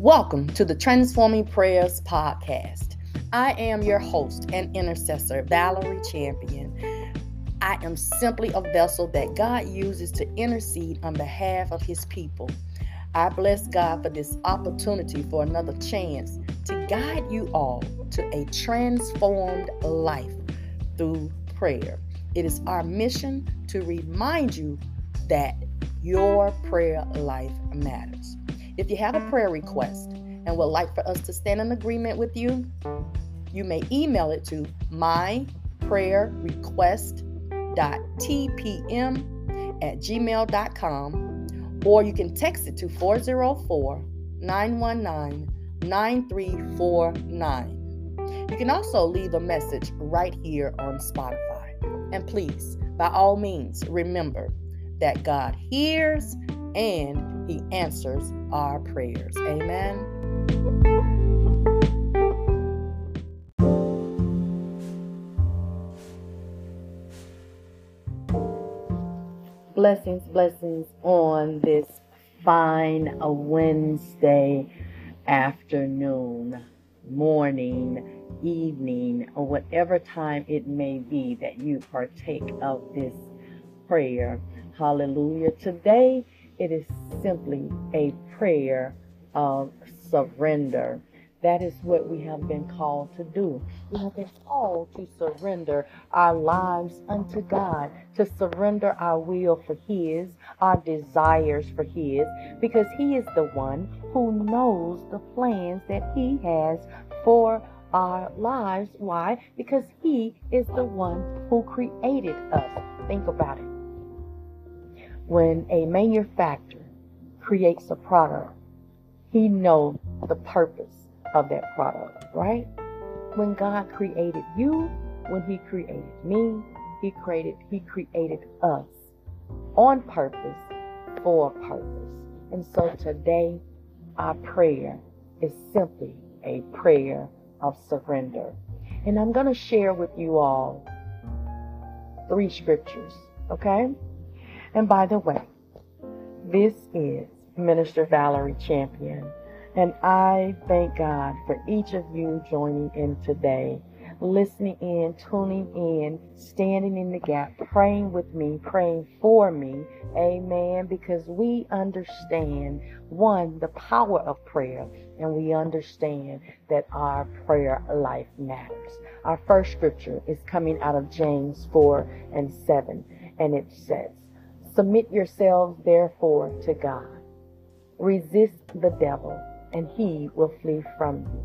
Welcome to the Transforming Prayers Podcast. I am your host and intercessor, Valerie Champion. I am simply a vessel that God uses to intercede on behalf of his people. I bless God for this opportunity for another chance to guide you all to a transformed life through prayer. It is our mission to remind you that your prayer life matters. If you have a prayer request and would like for us to stand in agreement with you, you may email it to myprayerrequest.tpm at gmail.com or you can text it to 404 919 9349. You can also leave a message right here on Spotify. And please, by all means, remember that God hears and He answers our prayers. Amen. Blessings, blessings on this fine Wednesday afternoon, morning, evening, or whatever time it may be that you partake of this prayer. Hallelujah. Today it is simply a prayer of surrender. That is what we have been called to do. We have been called to surrender our lives unto God, to surrender our will for His, our desires for His, because He is the one who knows the plans that He has for our lives. Why? Because He is the one who created us. Think about it when a manufacturer creates a product, he knows the purpose of that product, right? When God created you, when he created me, he created he created us on purpose for a purpose. And so today our prayer is simply a prayer of surrender. And I'm going to share with you all three scriptures, okay? And by the way, this is Minister Valerie Champion, and I thank God for each of you joining in today, listening in, tuning in, standing in the gap, praying with me, praying for me. Amen. Because we understand, one, the power of prayer, and we understand that our prayer life matters. Our first scripture is coming out of James 4 and 7, and it says, Submit yourselves therefore to God. Resist the devil, and he will flee from you.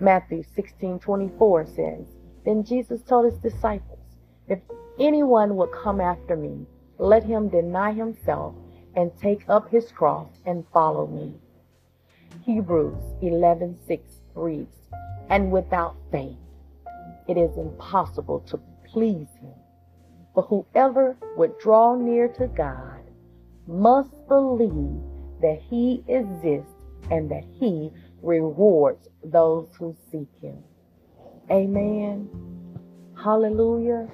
Matthew 16 24 says, Then Jesus told his disciples, If anyone will come after me, let him deny himself and take up his cross and follow me. Hebrews 11 6 reads, And without faith, it is impossible to please him. For whoever would draw near to God must believe that He exists and that He rewards those who seek Him. Amen. Hallelujah.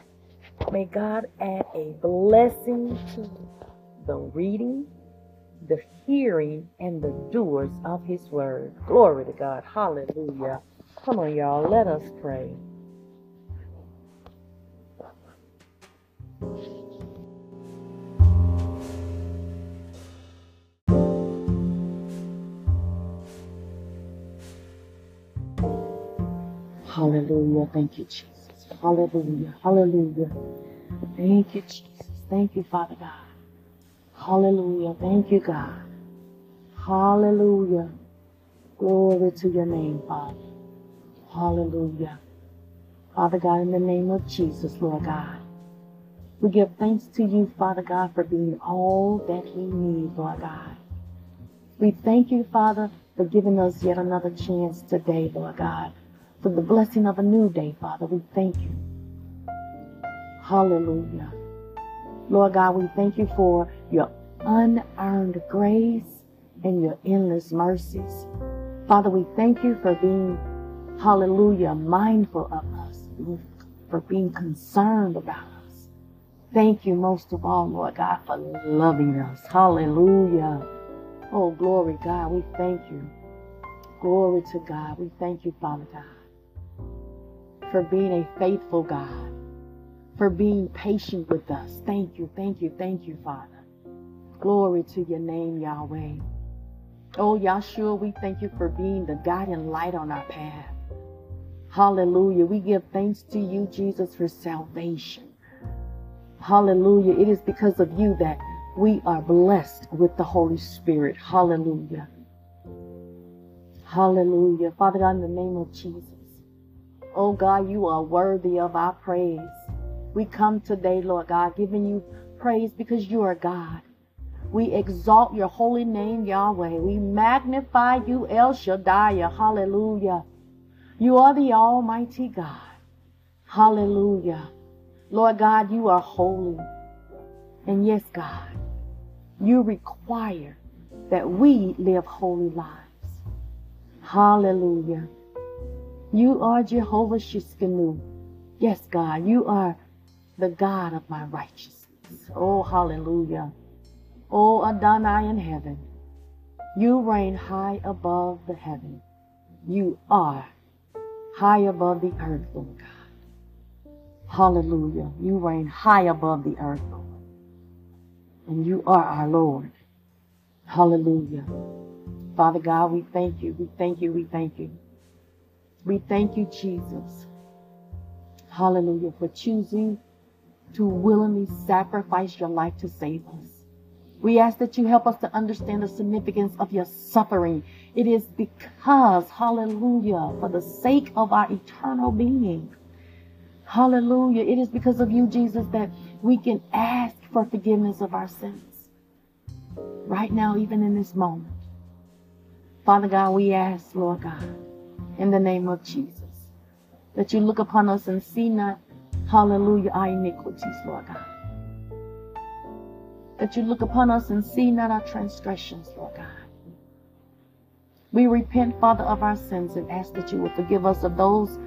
May God add a blessing to the reading, the hearing, and the doers of His word. Glory to God. Hallelujah. Come on, y'all. Let us pray. Hallelujah. Thank you, Jesus. Hallelujah. Hallelujah. Thank you, Jesus. Thank you, Father God. Hallelujah. Thank you, God. Hallelujah. Glory to your name, Father. Hallelujah. Father God, in the name of Jesus, Lord God. We give thanks to you, Father God, for being all that we need, Lord God. We thank you, Father, for giving us yet another chance today, Lord God, for the blessing of a new day, Father. We thank you. Hallelujah. Lord God, we thank you for your unearned grace and your endless mercies. Father, we thank you for being, hallelujah, mindful of us, for being concerned about us. Thank you most of all, Lord God, for loving us. Hallelujah. Oh, glory, God, we thank you. Glory to God. We thank you, Father God, for being a faithful God, for being patient with us. Thank you, thank you, thank you, Father. Glory to your name, Yahweh. Oh, Yahshua, we thank you for being the guiding light on our path. Hallelujah. We give thanks to you, Jesus, for salvation. Hallelujah. It is because of you that we are blessed with the Holy Spirit. Hallelujah. Hallelujah. Father God, in the name of Jesus. Oh God, you are worthy of our praise. We come today, Lord God, giving you praise because you are God. We exalt your holy name, Yahweh. We magnify you, El Shaddai. Hallelujah. You are the Almighty God. Hallelujah. Lord God, you are holy. And yes, God, you require that we live holy lives. Hallelujah. You are Jehovah Tsidkenu. Yes, God, you are the God of my righteousness. Oh, hallelujah. Oh, Adonai in heaven, you reign high above the heaven. You are high above the earth, Lord God. Hallelujah. You reign high above the earth, Lord. And you are our Lord. Hallelujah. Father God, we thank you. We thank you. We thank you. We thank you, Jesus. Hallelujah. For choosing to willingly sacrifice your life to save us. We ask that you help us to understand the significance of your suffering. It is because, hallelujah, for the sake of our eternal being. Hallelujah. It is because of you, Jesus, that we can ask for forgiveness of our sins. Right now, even in this moment. Father God, we ask, Lord God, in the name of Jesus, that you look upon us and see not, hallelujah, our iniquities, Lord God that you look upon us and see not our transgressions, Lord God. We repent, Father, of our sins and ask that you will forgive us of those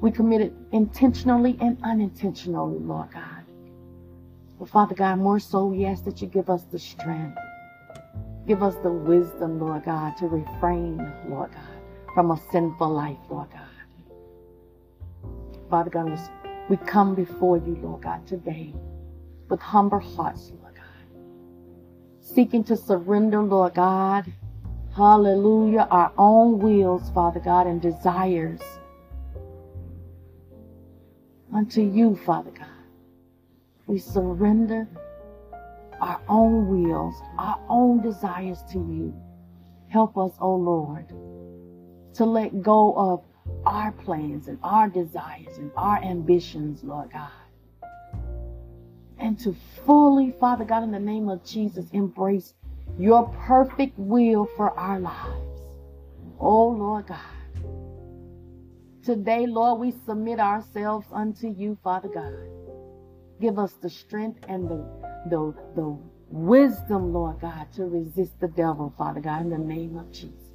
we committed intentionally and unintentionally, Lord God. But Father God, more so, we ask that you give us the strength. Give us the wisdom, Lord God, to refrain, Lord God, from a sinful life, Lord God. Father God, we come before you, Lord God, today with humble hearts, Lord God, seeking to surrender, Lord God, hallelujah, our own wills, Father God, and desires unto you, Father God. We surrender our own wills, our own desires to you. Help us, O oh Lord, to let go of our plans and our desires and our ambitions, Lord God and to fully, Father God, in the name of Jesus, embrace your perfect will for our lives. Oh, Lord God. Today, Lord, we submit ourselves unto you, Father God. Give us the strength and the, the, the wisdom, Lord God, to resist the devil, Father God, in the name of Jesus.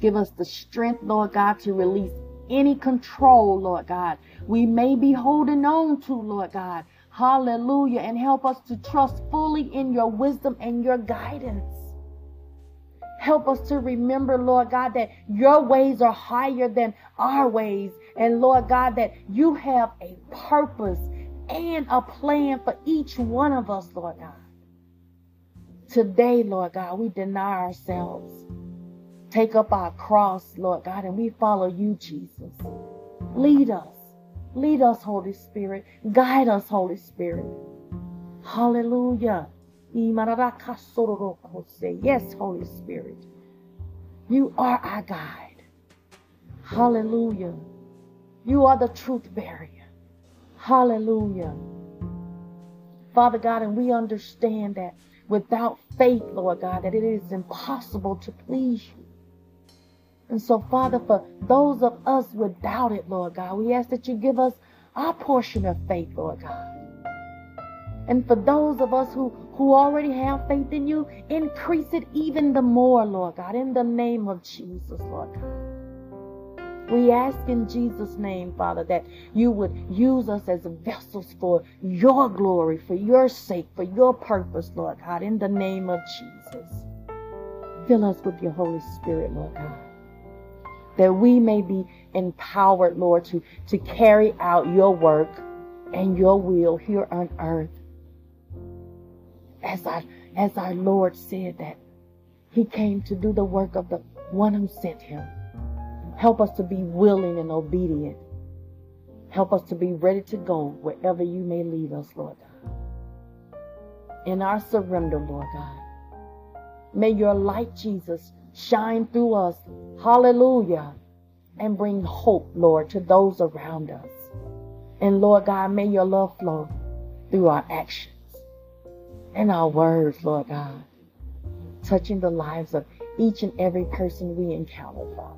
Give us the strength, Lord God, to release any control, Lord God, we may be holding on to, Lord God, Hallelujah. And help us to trust fully in your wisdom and your guidance. Help us to remember, Lord God, that your ways are higher than our ways. And Lord God, that you have a purpose and a plan for each one of us, Lord God. Today, Lord God, we deny ourselves. Take up our cross, Lord God, and we follow you, Jesus. Lead us. Lead us, Holy Spirit. Guide us, Holy Spirit. Hallelujah. Yes, Holy Spirit. You are our guide. Hallelujah. You are the truth barrier. Hallelujah. Father God, and we understand that without faith, Lord God, that it is impossible to please you. And so, Father, for those of us without it, Lord God, we ask that you give us our portion of faith, Lord God. And for those of us who, who already have faith in you, increase it even the more, Lord God, in the name of Jesus, Lord God. We ask in Jesus' name, Father, that you would use us as vessels for your glory, for your sake, for your purpose, Lord God, in the name of Jesus. Fill us with your Holy Spirit, Lord God. That we may be empowered, Lord, to, to carry out your work and your will here on earth. As our, as our Lord said that he came to do the work of the one who sent him. Help us to be willing and obedient. Help us to be ready to go wherever you may lead us, Lord God. In our surrender, Lord God, may your light, Jesus, shine through us. Hallelujah. And bring hope, Lord, to those around us. And Lord God, may your love flow through our actions and our words, Lord God, touching the lives of each and every person we encounter, Father.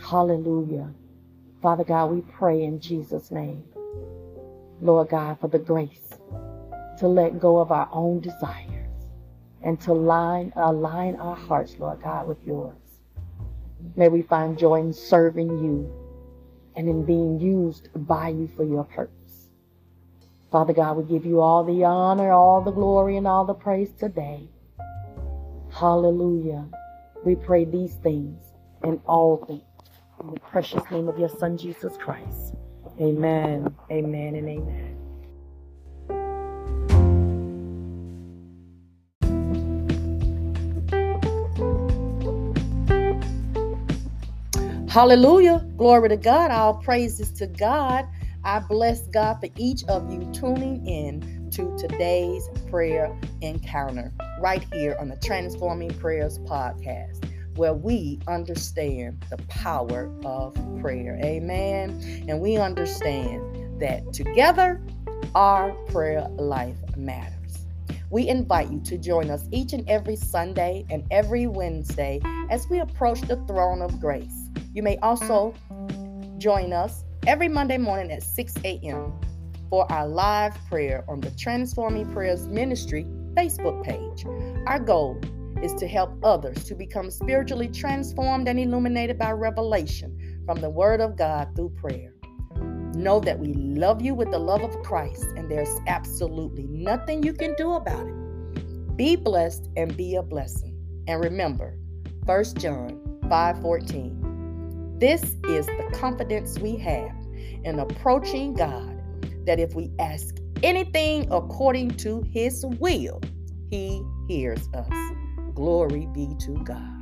Hallelujah. Father God, we pray in Jesus' name, Lord God, for the grace to let go of our own desires and to line, align our hearts, Lord God, with yours. May we find joy in serving you and in being used by you for your purpose. Father God, we give you all the honor, all the glory, and all the praise today. Hallelujah. We pray these things and all things in the precious name of your Son, Jesus Christ. Amen, amen, and amen. Hallelujah. Glory to God. All praises to God. I bless God for each of you tuning in to today's prayer encounter right here on the Transforming Prayers podcast, where we understand the power of prayer. Amen. And we understand that together our prayer life matters. We invite you to join us each and every Sunday and every Wednesday as we approach the throne of grace. You may also join us every Monday morning at 6 a.m. for our live prayer on the Transforming Prayers Ministry Facebook page. Our goal is to help others to become spiritually transformed and illuminated by revelation from the Word of God through prayer. Know that we love you with the love of Christ, and there's absolutely nothing you can do about it. Be blessed and be a blessing. And remember, 1 John 5:14. This is the confidence we have in approaching God that if we ask anything according to his will, he hears us. Glory be to God.